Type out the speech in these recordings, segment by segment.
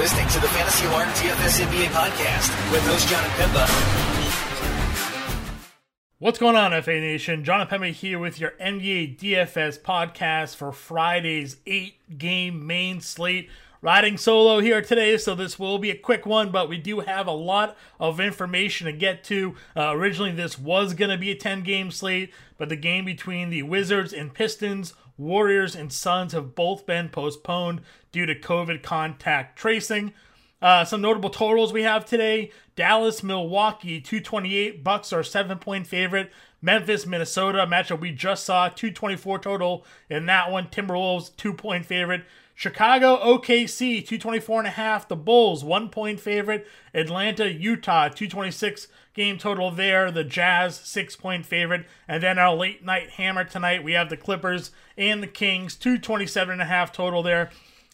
listening to the Fantasy Alarm DFS NBA podcast with host Jon Impemba. What's going on, FA Nation? Jon Impemba here with your NBA DFS podcast for Friday's eight game main slate. Riding solo here today, so this will be a quick one, but we do have a lot of information to get to. Uh, originally, this was going to be a 10 game slate, but the game between the Wizards and Pistons Warriors and Suns have both been postponed due to COVID contact tracing. Uh, some notable totals we have today: Dallas, Milwaukee, 228. Bucks are seven point favorite. Memphis, Minnesota matchup we just saw, 224 total in that one. Timberwolves, two point favorite. Chicago, OKC, 224 and a half. The Bulls, one point favorite. Atlanta, Utah, 226 game total there. The Jazz, six point favorite. And then our late night hammer tonight, we have the Clippers and the Kings, 227 and a half total there.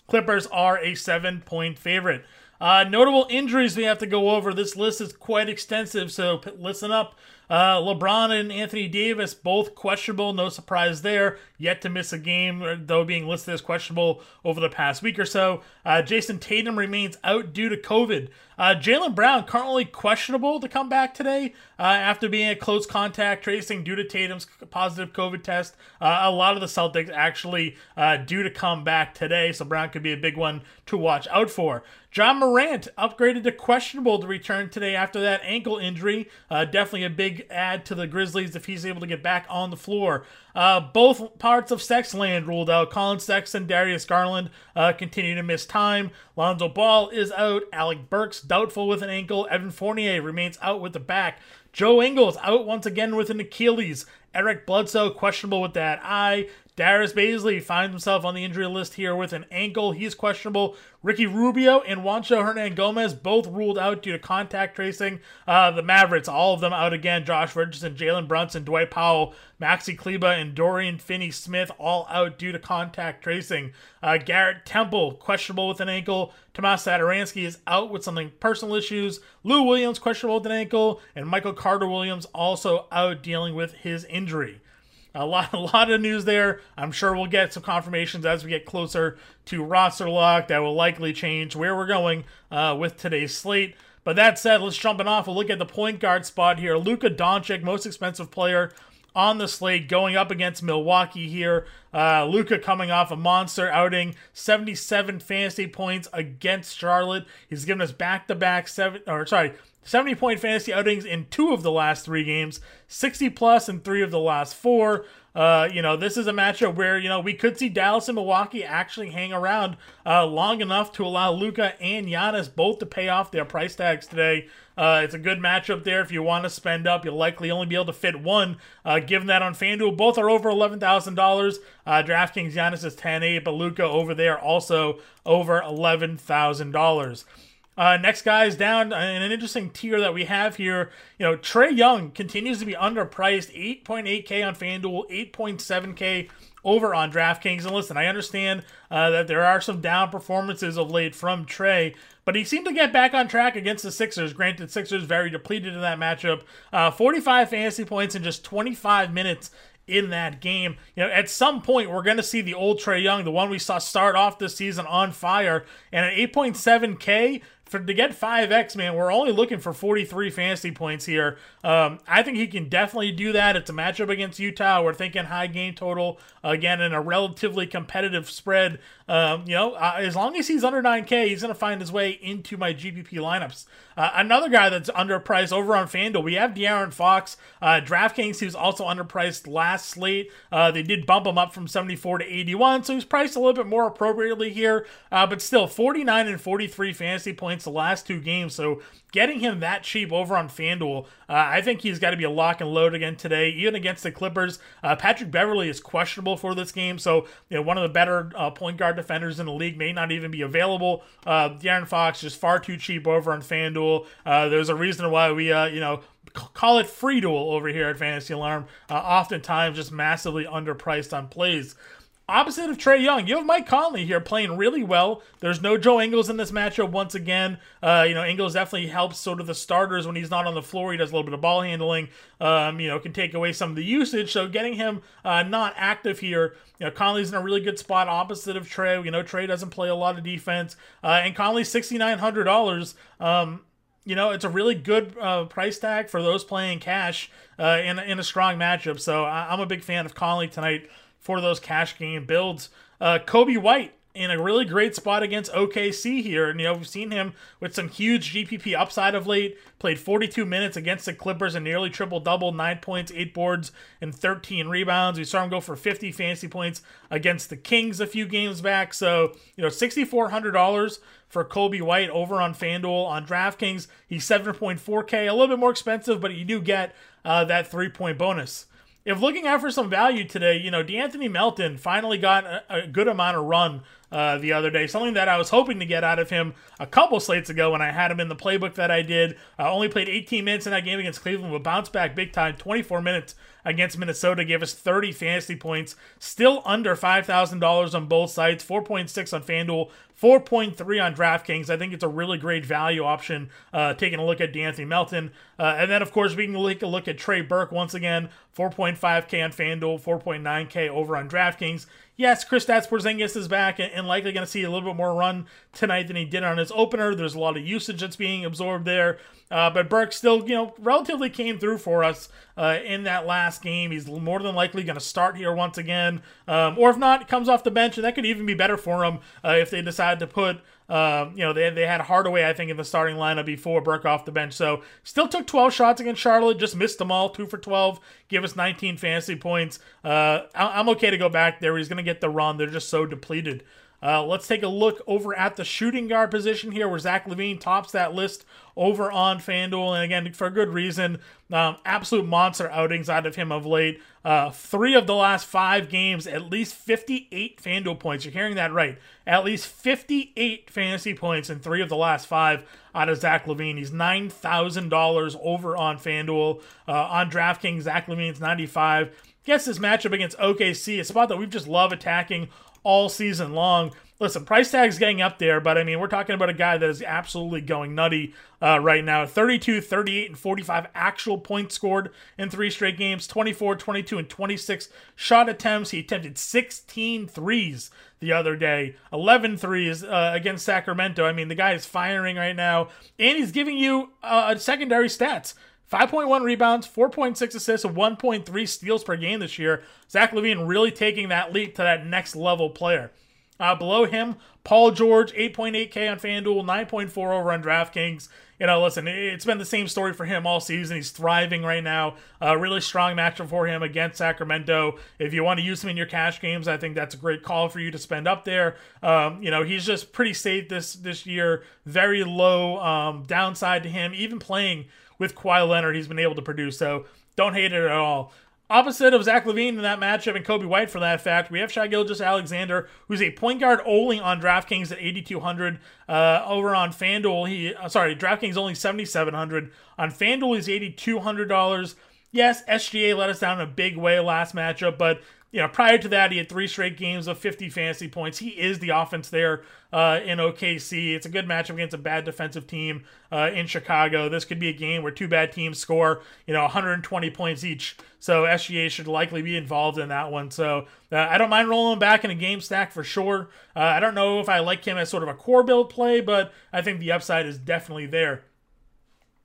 Clippers are a seven point favorite. Uh, notable injuries we have to go over. This list is quite extensive, so p- listen up. Uh, LeBron and Anthony Davis both questionable. No surprise there. Yet to miss a game, though being listed as questionable over the past week or so. Uh, Jayson Tatum remains out due to COVID. Uh, Jaylen Brown currently questionable to come back today uh, after being a close contact tracing due to Tatum's positive COVID test. Uh, a lot of the Celtics actually uh, due to come back today, so Brown could be a big one to watch out for. Ja Morant upgraded to questionable to return today after that ankle injury. Uh, definitely a big add to the Grizzlies if he's able to get back on the floor. Uh, both parts of Sexland ruled out. Collin Sexton, and Darius Garland uh, continue to miss time. Lonzo Ball is out. Alec Burks doubtful with an ankle. Evan Fournier remains out with the back. Joe Ingles out once again with an Achilles. Eric Bledsoe questionable with that eye. Darius Bazley finds himself on the injury list here with an ankle. He's questionable. Ricky Rubio and Juancho Hernangomez both ruled out due to contact tracing. Uh, the Mavericks, all of them out again. Josh Richardson, Jalen Brunson, Dwight Powell, Maxi Kleber, and Dorian Finney Smith all out due to contact tracing. Uh, Garrett Temple, questionable with an ankle. Tomas Satoransky is out with something personal issues. Lou Williams, questionable with an ankle. And Michael Carter Williams also out dealing with his injury. A lot, a lot of news there. I'm sure we'll get some confirmations as we get closer to roster lock that will likely change where we're going uh, with today's slate. But that said, let's jump it off. We'll look at the point guard spot here. Luka Doncic, most expensive player on the slate, going up against Milwaukee here. Uh, Luka coming off a monster outing, 77 fantasy points against Charlotte. He's given us back to back seven, or sorry, 70 point fantasy outings in two of the last three games, 60 plus in three of the last four. Uh, you know, this is a matchup where, you know, we could see Dallas and Milwaukee actually hang around uh, long enough to allow Luca and Giannis both to pay off their price tags today. Uh, it's a good matchup there. If you want to spend up, you'll likely only be able to fit one, uh, given that on FanDuel, both are over $11,000. Uh, DraftKings Giannis is 10 8, but Luca over there also over $11,000. Uh, next guy is down in an interesting tier that we have here. You know, Trae Young continues to be underpriced, 8.8K on FanDuel, 8.7K over on DraftKings. And listen, I understand uh, that there are some down performances of late from Trae, but he seemed to get back on track against the Sixers. Granted, Sixers very depleted in that matchup. Uh, 45 fantasy points in just 25 minutes in that game. You know, at some point we're going to see the old Trae Young, the one we saw start off this season on fire, and at 8.7K for to get 5x, man, we're only looking for 43 fantasy points here. Um, I think he can definitely do that. It's a matchup against Utah. We're thinking high game total again in a relatively competitive spread. Um, you know, uh, as long as he's under 9K, he's going to find his way into my GPP lineups. Uh, another guy that's underpriced over on FanDuel, we have De'Aaron Fox. Uh, DraftKings, he was also underpriced last slate. Uh, they did bump him up from 74 to 81, so he's priced a little bit more appropriately here. Uh, but still, 49 and 43 fantasy points the last two games. So getting him that cheap over on FanDuel, uh, I think he's got to be a lock and load again today, even against the Clippers. Uh, Patrick Beverley is questionable for this game, so you know one of the better uh, point guard defenders in the league may not even be available. Uh, De'Aaron Fox just far too cheap over on FanDuel. Uh, there's a reason why we, uh, you know, call it free duel over here at Fantasy Alarm. Uh, oftentimes just massively underpriced on plays. Opposite of Trae Young, you have Mike Conley here playing really well. There's no Joe Ingles in this matchup once again. Uh, you know, Ingles definitely helps sort of the starters when he's not on the floor. He does a little bit of ball handling. Um, you know, can take away some of the usage. So getting him uh, not active here, you know, Conley's in a really good spot opposite of Trae. You know, Trae doesn't play a lot of defense, uh, and Conley's sixty nine hundred dollars. Um, you know, it's a really good uh, price tag for those playing cash uh, in, in a strong matchup. So I, am a big fan of Conley tonight for those cash game builds. Uh, Coby White in a really great spot against OKC here. And, you know, we've seen him with some huge GPP upside of late. Played 42 minutes against the Clippers and nearly triple double, nine points, eight boards, and 13 rebounds. We saw him go for 50 fantasy points against the Kings a few games back. So, you know, $6,400 for Coby White over on FanDuel on DraftKings. He's 7.4K, a little bit more expensive, but you do get uh, that three point bonus if looking out for some value today, you know, De'Anthony Melton finally got a, a good amount of run uh, the other day. Something that I was hoping to get out of him a couple slates ago when I had him in the playbook that I did. Uh, only played 18 minutes in that game against Cleveland, but bounced back big time. 24 minutes against Minnesota gave us 30 fantasy points. Still under $5,000 on both sides. 4.6 on FanDuel, 4.3 on DraftKings. I think it's a really great value option uh, taking a look at De'Anthony Melton. Uh, and then, of course, we can take a look at Trey Burke once again 4.5K on FanDuel, 4.9K over on DraftKings. Yes, Kristaps Porzingis is back and likely going to see a little bit more run tonight than he did on his opener. There's a lot of usage that's being absorbed there. Uh, but Burke still, you know, relatively came through for us uh, in that last game. He's more than likely going to start here once again. Um, or if not, comes off the bench, and that could even be better for him uh, if they decide to put um, you know, they, they had Hardaway, I think, in the starting lineup before Burke off the bench. So still took 12 shots against Charlotte, just missed them all, two for 12, give us 19 fantasy points. Uh, I'm okay to go back there. He's going to get the run. They're just so depleted. Uh, let's take a look over at the shooting guard position here, where Zach LaVine tops that list over on FanDuel. And again, for good reason, um, absolute monster outings out of him of late. Uh, three of the last five games, at least 58 FanDuel points. You're hearing that right. At least 58 fantasy points in three of the last five out of Zach LaVine. He's $9,000 over on FanDuel. Uh, on DraftKings, Zach LaVine's 95 guess this matchup against OKC, a spot that we've just love attacking all season long. Listen, price tag's getting up there, but I mean, we're talking about a guy that is absolutely going nutty uh, right now. 32, 38, and 45 actual points scored in three straight games, 24, 22, and 26 shot attempts. He attempted 16 threes the other day, 11 threes uh, against Sacramento. I mean, the guy is firing right now, and he's giving you uh, secondary stats. 5.1 rebounds, 4.6 assists, and 1.3 steals per game this year. Zach LaVine really taking that leap to that next level player. Uh, below him, Paul George, 8.8K on FanDuel, 9.4 over on DraftKings. You know, listen, it's been the same story for him all season. He's thriving right now. A uh, really strong matchup for him against Sacramento. If you want to use him in your cash games, I think that's a great call for you to spend up there. Um, you know, he's just pretty safe this this year. Very low um, downside to him. Even playing with Kawhi Leonard, he's been able to produce. So don't hate it at all. Opposite of Zach LaVine in that matchup and Coby White for that fact, we have Shai Gilgeous-Alexander, who's a point guard only on DraftKings at 8,200. Uh, over on FanDuel, he uh, sorry, DraftKings only 7,700. On FanDuel, he's $8,200. Yes, SGA let us down in a big way last matchup, but you know, prior to that, he had three straight games of 50 fantasy points. He is the offense there uh, in OKC. It's a good matchup against a bad defensive team uh, in Chicago. This could be a game where two bad teams score, you know, 120 points each. So SGA should likely be involved in that one. So uh, I don't mind rolling him back in a game stack for sure. Uh, I don't know if I like him as sort of a core build play, but I think the upside is definitely there.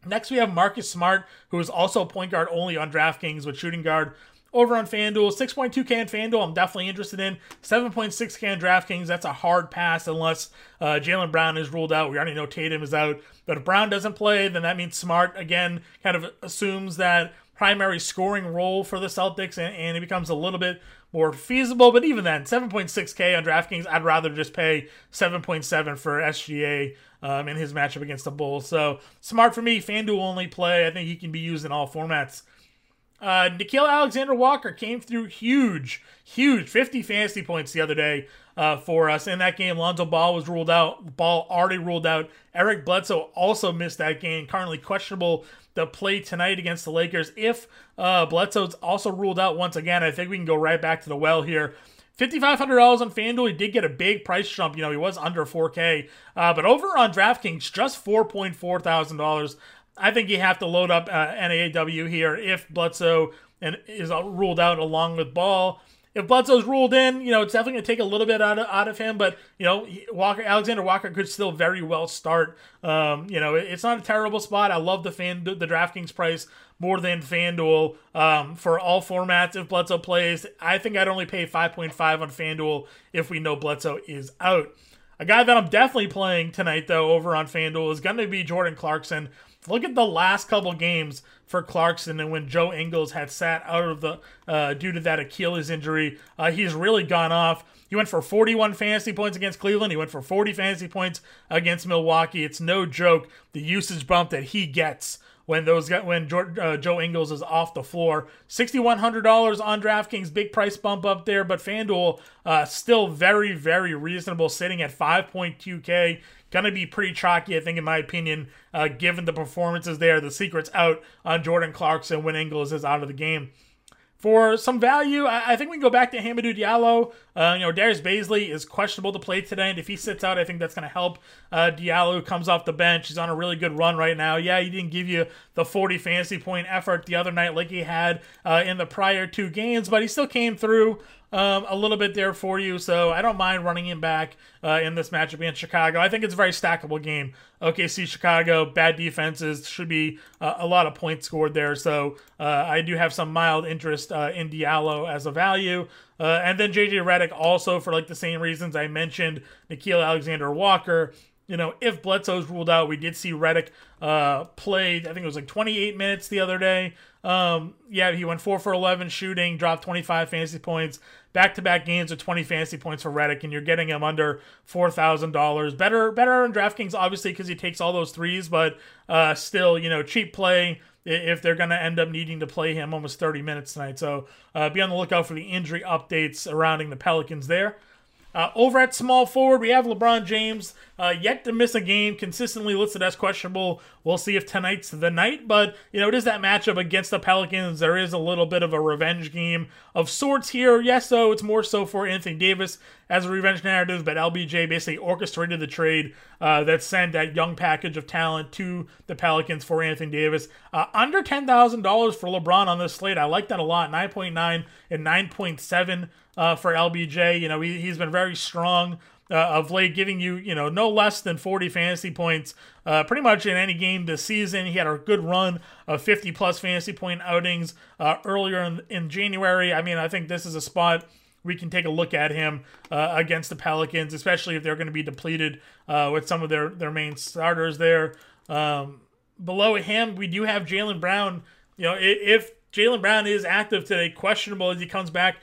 Next, we have Marcus Smart, who is also point guard only on DraftKings with shooting guard over on FanDuel. 6.2K on FanDuel, I'm definitely interested in. 7.6K on DraftKings, that's a hard pass unless uh, Jaylen Brown is ruled out. We already know Tatum is out. But if Brown doesn't play, then that means Smart, again, kind of assumes that primary scoring role for the Celtics and, and it becomes a little bit more feasible. But even then, 7.6K on DraftKings, I'd rather just pay 7.7 for SGA um, in his matchup against the Bulls. So smart for me. FanDuel only play. I think he can be used in all formats. Uh, Nickeil Alexander Walker came through huge, huge 50 fantasy points the other day uh, for us. In that game, Lonzo Ball was ruled out. Ball already ruled out. Eric Bledsoe also missed that game. Currently questionable to play tonight against the Lakers. If uh, Bledsoe's also ruled out once again, I think we can go right back to the well here. $5,500 on FanDuel. He did get a big price jump. You know, he was under 4K. Uh, but over on DraftKings, just $4.4 thousand. I think you have to load up uh, NAW here if Bledsoe and is ruled out along with Ball if Bledsoe's ruled in, you know, it's definitely going to take a little bit out of, out of him, but, you know, Walker Alexander Walker could still very well start. Um, you know, it, it's not a terrible spot. I love the fan the DraftKings price more than FanDuel um, for all formats if Bledsoe plays. I think I'd only pay 5.5 on FanDuel if we know Bledsoe is out. A guy that I'm definitely playing tonight, though, over on FanDuel is going to be Jordan Clarkson. Look at the last couple games for Clarkson and when Joe Ingles had sat out of the uh, due to that Achilles injury. Uh, he's really gone off. He went for 41 fantasy points against Cleveland. He went for 40 fantasy points against Milwaukee. It's no joke the usage bump that he gets when those when George, uh, Joe Ingles is off the floor. Sixty one hundred dollars on DraftKings, big price bump up there, but FanDuel uh, still very very reasonable, sitting at five point two k. Going to be pretty chalky, I think, in my opinion, uh, given the performances there. The secret's out on Jordan Clarkson when Ingles is out of the game. For some value, I, think we can go back to Hamidou Diallo. Uh, you know, Darius Bazley is questionable to play today, and if he sits out, I think that's going to help. Uh, Diallo comes off the bench. He's on a really good run right now. Yeah, he didn't give you the 40 fantasy point effort the other night like he had uh, in the prior two games, but he still came through um, a little bit there for you. So I don't mind running him back uh, in this matchup against Chicago. I think it's a very stackable game. OKC Chicago, bad defenses, should be uh, a lot of points scored there. So uh, I do have some mild interest uh, in Diallo as a value. Uh, and then JJ Redick also for like the same reasons I mentioned, Nickeil Alexander Walker you know, if Bledsoe's ruled out, we did see Redick uh, played, I think it was like 28 minutes the other day. Um, yeah, he went 4 for 11 shooting, dropped 25 fantasy points, back to back games of 20 fantasy points for Redick, and you're getting him under $4,000. Better better on DraftKings, obviously, because he takes all those threes, but uh, still, you know, cheap play if they're going to end up needing to play him almost 30 minutes tonight. So uh, be on the lookout for the injury updates surrounding the Pelicans there. Uh, over at small forward, we have LeBron James, uh, yet to miss a game, consistently listed as questionable. We'll see if tonight's the night, but you know it is that matchup against the Pelicans. There is a little bit of a revenge game of sorts here. Yes, though it's more so for Anthony Davis as a revenge narrative, but LBJ basically orchestrated the trade uh, that sent that young package of talent to the Pelicans for Anthony Davis. Uh, under ten thousand dollars for LeBron on this slate, I like that a lot. Nine point nine and nine point seven uh, for LBJ. You know, he, he's been very strong uh, of late, giving you, you know, no less than 40 fantasy points uh, pretty much in any game this season. He had a good run of 50 plus fantasy point outings uh, earlier in, in January. I mean, I think this is a spot we can take a look at him uh, against the Pelicans, especially if they're going to be depleted uh, with some of their, their main starters there. Um, below him, we do have Jaylen Brown. You know, if Jaylen Brown is active today, questionable as he comes back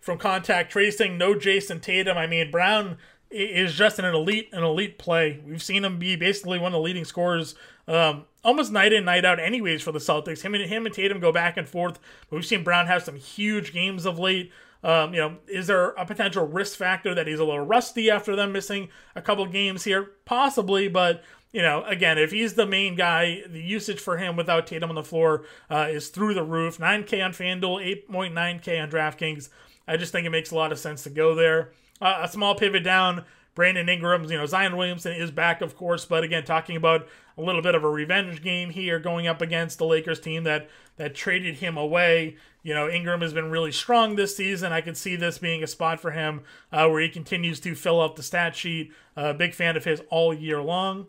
from contact tracing. No Jayson Tatum. I mean, Brown is just an elite an elite play. We've seen him be basically one of the leading scorers um, almost night in night out, anyways, for the Celtics. Him and him and Tatum go back and forth. But we've seen Brown have some huge games of late. Um, you know, is there a potential risk factor that he's a little rusty after them missing a couple games here? Possibly, but you know, again, if he's the main guy, the usage for him without Tatum on the floor uh, is through the roof. 9K on FanDuel, 8.9K on DraftKings. I just think it makes a lot of sense to go there. Uh, a small pivot down. Brandon Ingram, you know, Zion Williamson is back, of course, but again, talking about a little bit of a revenge game here, going up against the Lakers team that that traded him away. You know, Ingram has been really strong this season. I could see this being a spot for him uh, where he continues to fill up the stat sheet. Uh, big fan of his all year long.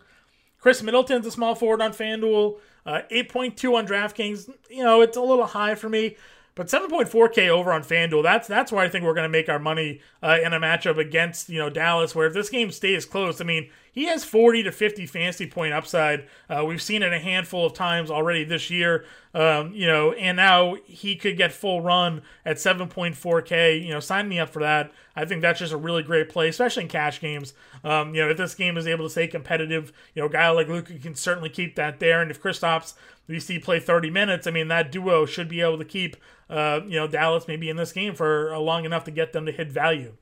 Khris Middleton's a small forward on FanDuel, uh, 8.2 on DraftKings. You know, it's a little high for me. But 7.4K over on FanDuel, that's that's where I think we're going to make our money uh, in a matchup against, you know, Dallas, where if this game stays close, I mean, he has 40 to 50 fantasy point upside. Uh, we've seen it a handful of times already this year, um, you know, and now he could get full run at 7.4K. You know, sign me up for that. I think that's just a really great play, especially in cash games. Um, you know, if this game is able to stay competitive, you know, a guy like Luka can certainly keep that there. And if Kristaps we see play 30 minutes, I mean, that duo should be able to keep, uh, you know, Dallas maybe in this game for long enough to get them to hit value.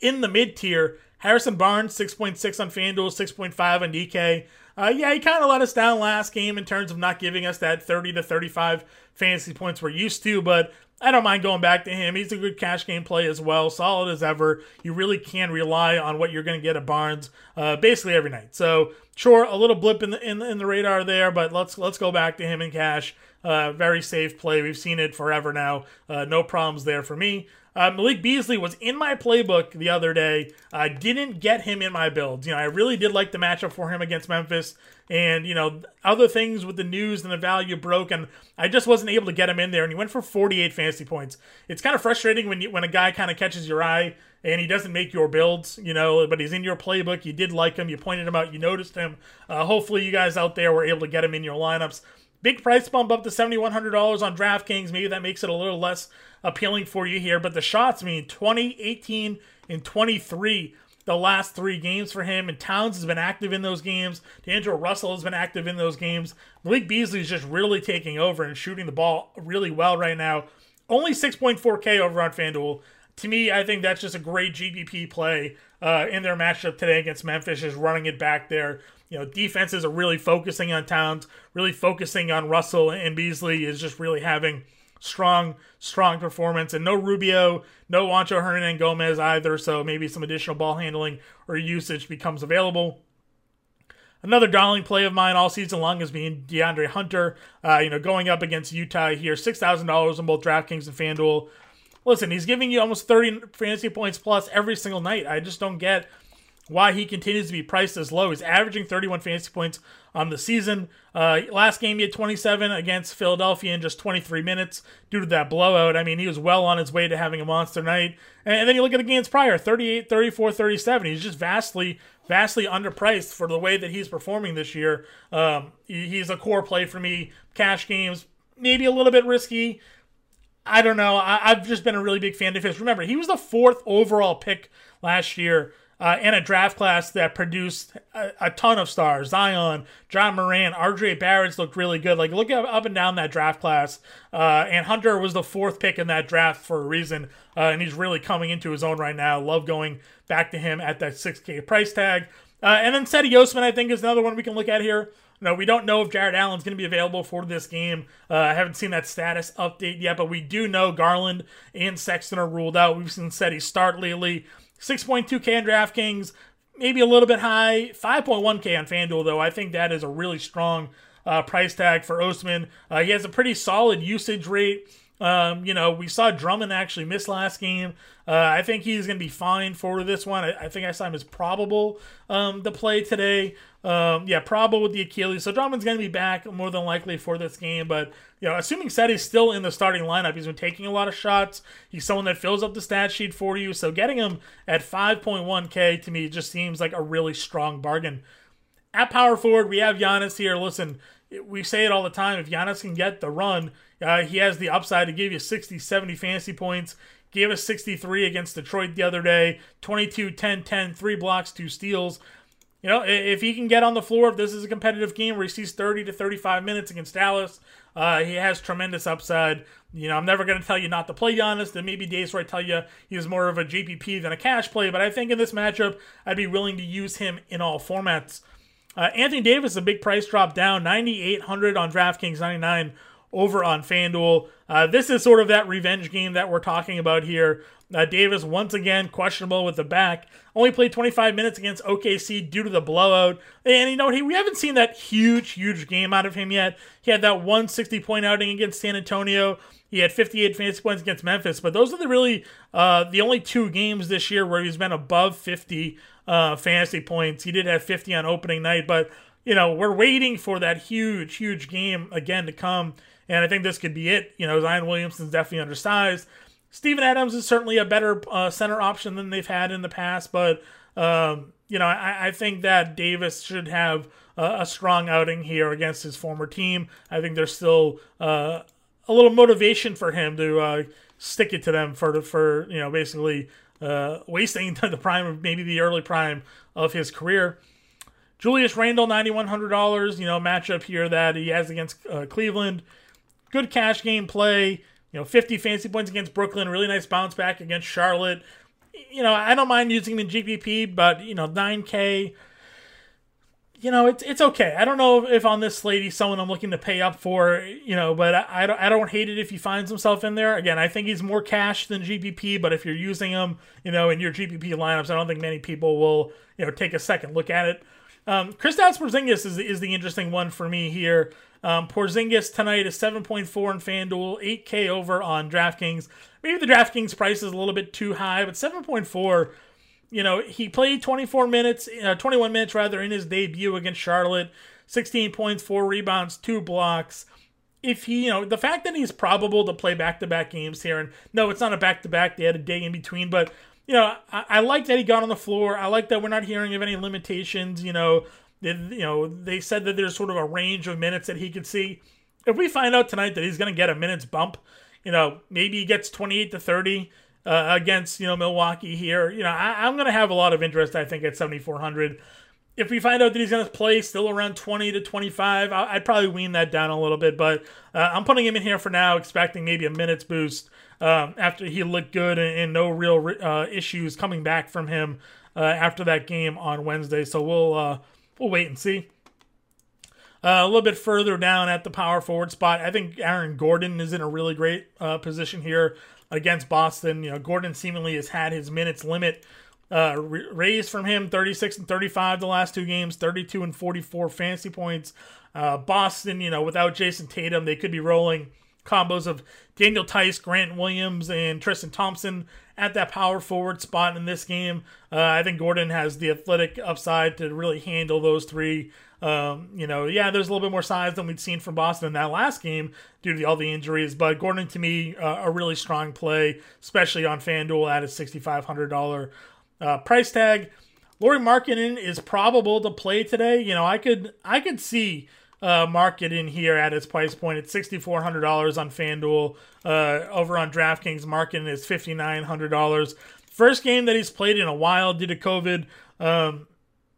In the mid tier, Harrison Barnes, 6.6 on FanDuel, 6.5 on DK. Uh, yeah, he kind of let us down last game in terms of not giving us that 30 to 35 fantasy points we're used to, but I don't mind going back to him. He's a good cash game play as well, solid as ever. You really can rely on what you're going to get at Barnes uh, basically every night. So sure, a little blip in the, in in the radar there, but let's let's go back to him in cash. Uh, very safe play. We've seen it forever now. Uh, no problems there for me. Uh, Malik Beasley was in my playbook the other day. I didn't get him in my builds. You know, I really did like the matchup for him against Memphis, and you know, other things with the news and the value broke, and I just wasn't able to get him in there. And he went for 48 fantasy points. It's kind of frustrating when you, when a guy kind of catches your eye and he doesn't make your builds, you know, but he's in your playbook. You did like him. You pointed him out. You noticed him. Uh, hopefully, you guys out there were able to get him in your lineups. Big price bump up to $7,100 on DraftKings. Maybe that makes it a little less appealing for you here. But the shots mean 20, 18, and 23 the last three games for him. And Towns has been active in those games. D'Angelo Russell has been active in those games. Malik Beasley is just really taking over and shooting the ball really well right now. Only 6.4K over on FanDuel. To me, I think that's just a great GPP play uh, in their matchup today against Memphis, is running it back there you know, defenses are really focusing on Towns, really focusing on Russell, and Beasley is just really having strong, strong performance. And no Rubio, no Juancho Hernangomez either, so maybe some additional ball handling or usage becomes available. Another darling play of mine all season long has been DeAndre Hunter. Uh, you know, going up against Utah here, six thousand dollars on both DraftKings and FanDuel. Listen, he's giving you almost thirty fantasy points plus every single night. I just don't get why he continues to be priced as low. He's averaging 31 fantasy points on the season. Uh, last game, he had 27 against Philadelphia in just 23 minutes due to that blowout. I mean, he was well on his way to having a monster night. And, then you look at the games prior 38, 34, 37. He's just vastly, vastly underpriced for the way that he's performing this year. Um, he, he's a core play for me. Cash games, maybe a little bit risky. I don't know. I, have just been a really big fan of his. Remember, he was the fourth overall pick last year uh, and a draft class that produced a, a, ton of stars. Zion, Ja Morant, RJ Barrett's looked really good. Like look up and down that draft class. Uh, and Hunter was the fourth pick in that draft for a reason, uh, and he's really coming into his own right now. Love going back to him at that 6K price tag. Uh, and then Cedi Osman, I think, is another one we can look at here. No, we don't know if Jarrett Allen's going to be available for this game. Uh, I haven't seen that status update yet, but we do know Garland and Sexton are ruled out. We've seen Cedi start lately. 6.2K on DraftKings, maybe a little bit high. 5.1K on FanDuel, though. I think that is a really strong uh, price tag for Osman. Uh, he has a pretty solid usage rate. Um, you know, we saw Drummond actually miss last game. Uh, I think he's going to be fine for this one. I, I, think I saw him as probable um, to play today. Um, yeah, probable with the Achilles. So Drummond's going to be back more than likely for this game. But, you know, assuming Cedi's still in the starting lineup, he's been taking a lot of shots. He's someone that fills up the stat sheet for you. So getting him at 5.1K to me just seems like a really strong bargain. At power forward, we have Giannis here. Listen, we say it all the time. If Giannis can get the run, uh, he has the upside to give you 60, 70 fantasy points. Gave us 63 against Detroit the other day 22, 10, 10, three blocks, two steals. You know, if he can get on the floor, if this is a competitive game where he sees 30 to 35 minutes against Dallas, uh, he has tremendous upside. You know, I'm never going to tell you not to play Giannis. There may be days where I tell you he's more of a GPP than a cash play, but I think in this matchup, I'd be willing to use him in all formats. Uh, Anthony Davis, a big price drop down, 9,800 on DraftKings, 99 over on FanDuel. Uh, this is sort of that revenge game that we're talking about here. Uh, Davis, once again, questionable with the back. Only played 25 minutes against OKC due to the blowout. And you know, he, we haven't seen that huge, huge game out of him yet. He had that 160 point outing against San Antonio. He had 58 fantasy points against Memphis, but those are the really uh, the only two games this year where he's been above 50 uh, fantasy points. He did have 50 on opening night, but you know we're waiting for that huge, huge game again to come, and I think this could be it. You know, Zion Williamson's definitely undersized. Steven Adams is certainly a better uh, center option than they've had in the past, but um, you know I, I, think that Davis should have a strong outing here against his former team. I think there's still uh, a little motivation for him to uh, stick it to them for for you know basically uh, wasting the prime maybe the early prime of his career. Julius Randle, ninety one hundred dollars. You know matchup here that he has against uh, Cleveland. Good cash game play. You know, fifty fancy points against Brooklyn. Really nice bounce back against Charlotte. You know, I don't mind using the GPP, but you know, nine K you know, it's it's okay. I don't know if on this slate he's someone I'm looking to pay up for, you know, but I, I, don't, I don't hate it if he finds himself in there. Again, I think he's more cash than GPP, but if you're using him, you know, in your GPP lineups, I don't think many people will, you know, take a second look at it. Um, Kristaps Porzingis is, is the interesting one for me here. Um, Porzingis tonight is 7.4 in FanDuel, 8K over on DraftKings. Maybe the DraftKings price is a little bit too high, but 7.4 you know, he played 24 minutes, uh, 21 minutes rather, in his debut against Charlotte. 16 points, four rebounds, two blocks. If he, you know, the fact that he's probable to play back to back games here, and no, it's not a back to back, they had a day in between, but, you know, I, I, like that he got on the floor. I like that we're not hearing of any limitations. You know, they, you know, they said that there's sort of a range of minutes that he could see. If we find out tonight that he's going to get a minutes bump, you know, maybe he gets 28 to 30 uh, against you know Milwaukee here. You know, I, am going to have a lot of interest. I think at 7,400. If we find out that he's going to play still around 20 to 25, I, would probably wean that down a little bit. But uh, I'm putting him in here for now, expecting maybe a minutes boost um, after he looked good and, and no real uh, issues coming back from him uh, after that game on Wednesday. So we'll uh, we'll wait and see. Uh, a little bit further down at the power forward spot, I think Aaron Gordon is in a really great uh, position here against Boston. You know, Gordon seemingly has had his minutes limit uh, raised from him 36 and 35 the last two games, 32 and 44 fantasy points. Uh, Boston, you know, without Jayson Tatum, they could be rolling combos of Daniel Theis, Grant Williams, and Tristan Thompson at that power forward spot in this game. Uh, I think Gordon has the athletic upside to really handle those three um, you know, yeah, there's a little bit more size than we'd seen from Boston in that last game due to all the injuries, but Gordon to me uh, a really strong play, especially on FanDuel at a $6,500 uh, price tag. Lauri Markkanen is probable to play today. You know, I could I could see uh, in here at its price point It's sixty four hundred dollars on FanDuel. Uh, over on DraftKings, market is fifty nine hundred dollars. First game that he's played in a while due to COVID. Um,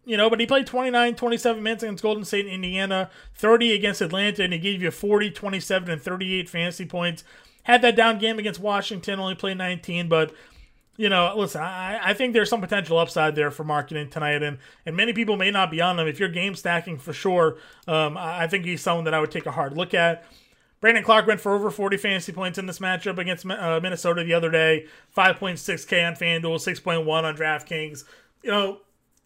you know, but he played 29, 27 minutes against Golden State and Indiana, 30 against Atlanta, and he gave you 40, 27, and 38 fantasy points. Had that down game against Washington, only played 19, but you know, listen, I, I think there's some potential upside there for Markkanen tonight, and and many people may not be on them. If you're game stacking for sure, um, I think he's someone that I would take a hard look at. Brandon Clarke went for over 40 fantasy points in this matchup against uh, Minnesota the other day. 5.6K on FanDuel, 6.1 on DraftKings. You know,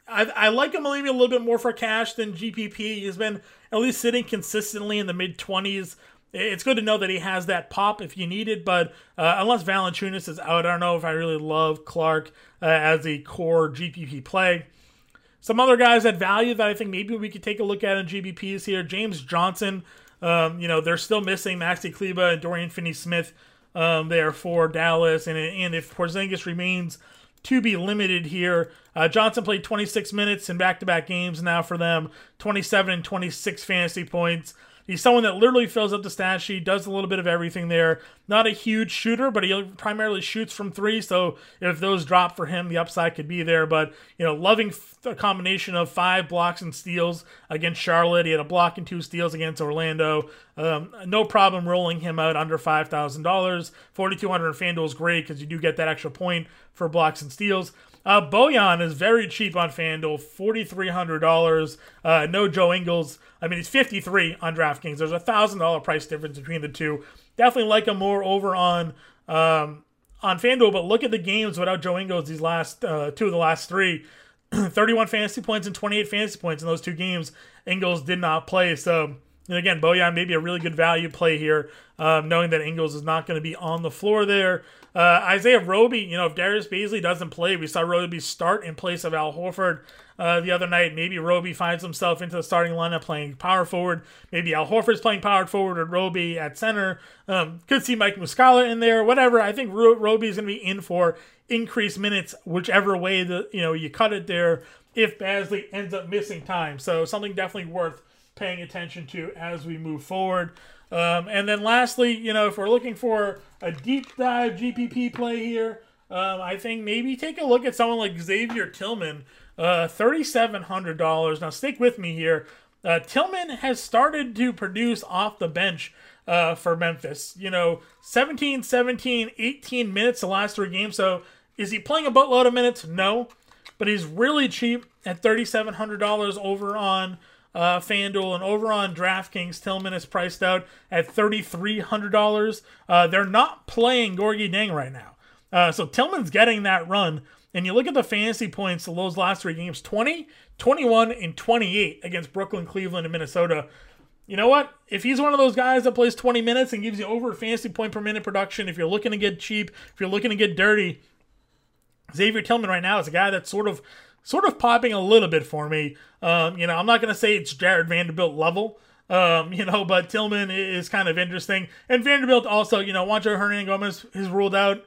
I, I like him maybe a little bit more for cash than GPP. He's been at least sitting consistently in the mid 20s. It's good to know that he has that pop if you need it, but uh, unless Valanciunas is out, I don't know if I really love Clarke uh, as a core GPP play. Some other guys at value that I think maybe we could take a look at in GPPs here. James Johnson, um, you know, they're still missing Maxi Kleber and Dorian Finney Smith um, there for Dallas. And, and if Porzingis remains to be limited here. Uh, Johnson played 26 minutes in back to back games now for them, 27 and 26 fantasy points. He's someone that literally fills up the stat sheet, does a little bit of everything there. Not a huge shooter, but he primarily shoots from three. So if those drop for him, the upside could be there. But you know, loving a combination of five blocks and steals against Charlotte. He had a block and two steals against Orlando. Um, no problem rolling him out under five thousand dollars. Forty two hundred FanDuel is great because you do get that extra point for blocks and steals. Uh, Bojan is very cheap on FanDuel, forty three hundred dollars. Uh, no Joe Ingles. I mean, he's fifty three on DraftKings. There's a thousand dollar price difference between the two. Definitely like him more over on um, on FanDuel. But look at the games without Joe Ingles. These last uh, two of the last three. 31 fantasy points and 28 fantasy points in those two games. Ingles did not play. So, and again, Bojan may be a really good value play here, um, knowing that Ingles is not going to be on the floor there. Uh, Isaiah Roby, you know, if Darius Bazley doesn't play, we saw Roby start in place of Al Horford uh, the other night. Maybe Roby finds himself into the starting lineup playing power forward. Maybe Al Horford's playing power forward or Roby at center. Um, could see Mike Muscala in there, whatever. I think Ro- Roby's going to be in for increased minutes, whichever way that you know you cut it there. If Bazley ends up missing time, so something definitely worth paying attention to as we move forward. Um, and then lastly, you know, if we're looking for a deep dive GPP play here, um, I think maybe take a look at someone like Xavier Tillman, uh, $3,700. Now, stick with me here. Uh, Tillman has started to produce off the bench uh, for Memphis. You know, 17, 17, 18 minutes the last three games. So is he playing a boatload of minutes? No. but he's really cheap at $3,700 over on uh, FanDuel and over on DraftKings. Tillman is priced out at $3,300. Uh, they're not playing Gorgui Dieng right now. Uh, so Tillman's getting that run. And you look at the fantasy points of those last three games 20, 21, and 28 against Brooklyn, Cleveland, and Minnesota. You know what? If he's one of those guys that plays 20 minutes and gives you over fantasy point per minute production, if you're looking to get cheap, if you're looking to get dirty, Xavier Tillman right now is a guy that's sort of sort of popping a little bit for me. Um, you know, I'm not going to say it's Jarred Vanderbilt level, um, you know, but Tillman is kind of interesting. And Vanderbilt also, you know, Juancho Hernangomez is ruled out.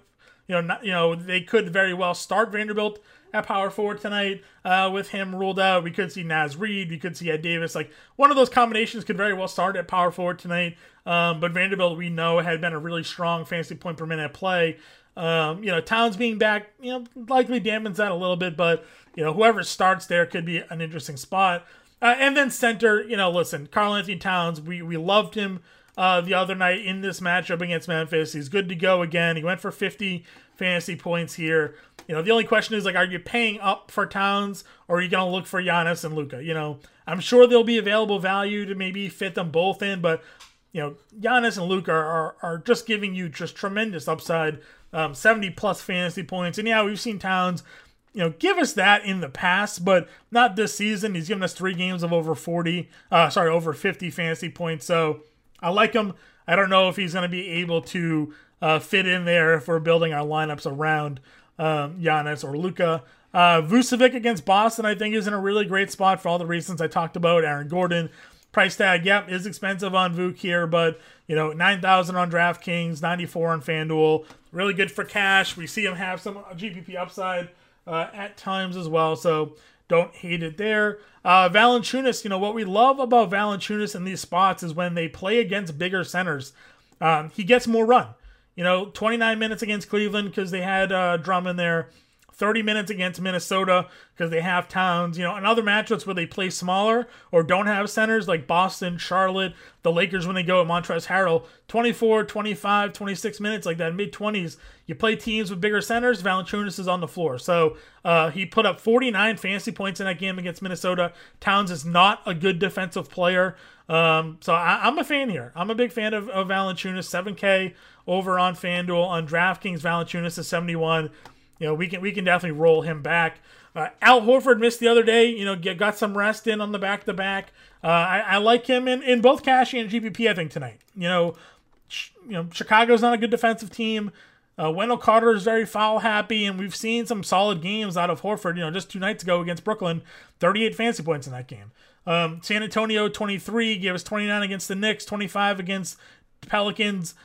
You know, not, you know, they could very well start Vanderbilt at power forward tonight uh, with him ruled out. We could see Naz Reid. We could see Ed Davis. Like one of those combinations could very well start at power forward tonight. Um, but Vanderbilt, we know, had been a really strong fantasy point per minute play. Um, you know, Towns being back, you know, likely dampens that a little bit, but you know, whoever starts there could be an interesting spot. Uh, and then center, you know, listen, Karl-Anthony Towns, we we loved him uh, the other night in this matchup against Memphis. He's good to go again. He went for 50 fantasy points here. You know, the only question is like, are you paying up for Towns or are you going to look for Giannis and Luca? You know, I'm sure there'll be available value to maybe fit them both in, but you know, Giannis and Luka are, are, are just giving you just tremendous upside, um, 70 plus fantasy points. And yeah, we've seen Towns, you know, give us that in the past, but not this season. He's given us three games of over 40, uh, sorry, over 50 fantasy points. So I like him. I don't know if he's going to be able to uh, fit in there if we're building our lineups around um, Giannis or Luka. Uh, Vucevic against Boston, I think, is in a really great spot for all the reasons I talked about. Aaron Gordon, price tag, yep, is expensive on Vuk here, but you know, nine thousand on DraftKings, ninety four on FanDuel, really good for cash. We see him have some GPP upside uh, at times as well, so don't hate it there. Uh, Valanciunas, you know what we love about Valanciunas in these spots is when they play against bigger centers, um, he gets more run. You know, 29 minutes against Cleveland because they had uh, Drummond there. 30 minutes against Minnesota because they have Towns, you know, and other matchups where they play smaller or don't have centers like Boston, Charlotte, the Lakers when they go at Montrezl Harrell, 24, 25, 26 minutes, like that mid 20s. You play teams with bigger centers, Valanciunas is on the floor. So uh, he put up 49 fantasy points in that game against Minnesota. Towns is not a good defensive player. Um, so I, am a fan here. I'm a big fan of, of Valanciunas. 7K over on FanDuel. On DraftKings, Valanciunas is 71. You know, we can we can definitely roll him back. Uh, Al Horford missed the other day. You know, get, got some rest in on the back to back. I, like him in, in both cash and GPP. I think tonight. You know, you know Chicago's not a good defensive team. Uh, Wendell Carter is very foul happy, and we've seen some solid games out of Horford. You know, just two nights ago against Brooklyn, 38 fantasy points in that game. Um, San Antonio 23 gave us 29 against the Knicks, 25 against Pelicans.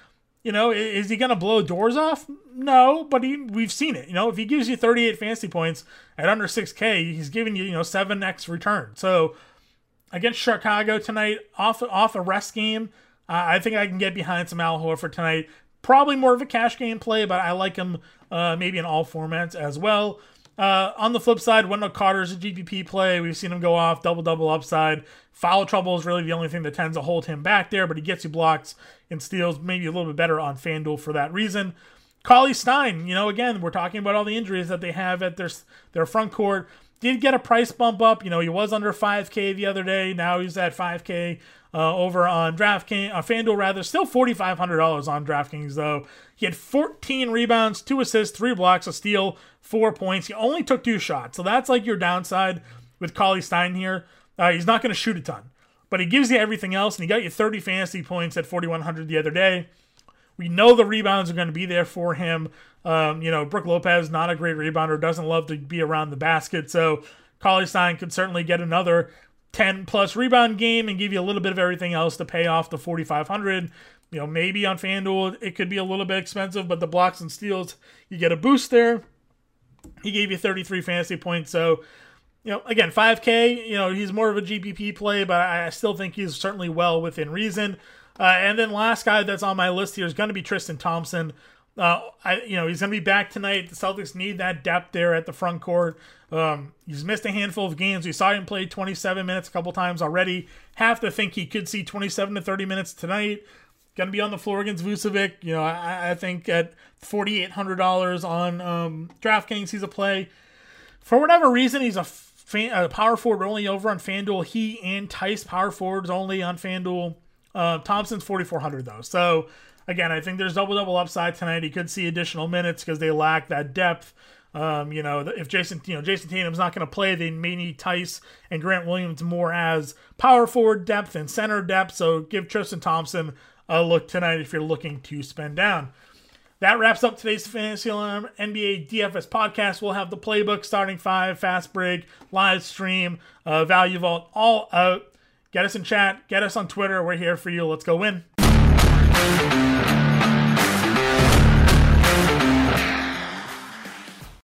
You know, is he going to blow doors off? No, but he, we've seen it. You know, if he gives you 38 fantasy points at under 6K, he's giving you, you know, 7x return. So against Chicago tonight, off off a rest game, uh, I think I can get behind some Al Horford tonight. Probably more of a cash game play, but I like him uh, maybe in all formats as well. Uh, on the flip side, Wendell Carter's a GPP play. We've seen him go off double double upside. Foul trouble is really the only thing that tends to hold him back there, but he gets you blocks and steals maybe a little bit better on FanDuel for that reason. Cauley Stein, you know, again, we're talking about all the injuries that they have at their their front court. Did get a price bump up. You know, he was under 5K the other day. Now he's at 5K uh, over on DraftKings, uh, FanDuel rather. Still $4,500 on DraftKings though. He had 14 rebounds, two assists, three blocks, a steal, four points. He only took two shots, so that's like your downside with Cauley Stein here. Uh, he's not going to shoot a ton, but he gives you everything else, and he got you 30 fantasy points at 4,100 the other day. We know the rebounds are going to be there for him. Um, you know, Brook Lopez, not a great rebounder, doesn't love to be around the basket. So Cauley Stein could certainly get another 10 plus rebound game and give you a little bit of everything else to pay off the 4,500. You know, maybe on FanDuel it could be a little bit expensive, but the blocks and steals, you get a boost there. He gave you 33 fantasy points. So you know, again, 5K, you know, he's more of a GPP play, but I still think he's certainly well within reason. Uh, and then last guy that's on my list here is going to be Tristan Thompson. Uh, I, you know, he's going to be back tonight. The Celtics need that depth there at the front court. Um, he's missed a handful of games. We saw him play 27 minutes a couple times already. Have to think he could see 27 to 30 minutes tonight. Going to be on the floor against Vucevic. You know, I, I think at $4,800 on um, DraftKings, he's a play. for whatever reason, he's a, fan, a power forward only over on FanDuel. He and Theis power forwards only on FanDuel. Uh, Thompson's 4,400 though. So again, I think there's double double upside tonight. He could see additional minutes because they lack that depth. Um, you know, if Jayson, you know, Jayson Tatum's not going to play, they may need Theis and Grant Williams more as power forward depth and center depth. So give Tristan Thompson a look tonight if you're looking to spend down. That wraps up today's Fantasy Alarm NBA DFS podcast. We'll have the playbook, starting five, fast break, live stream, uh, value vault, all out. Get us in chat, get us on Twitter. We're here for you. Let's go win.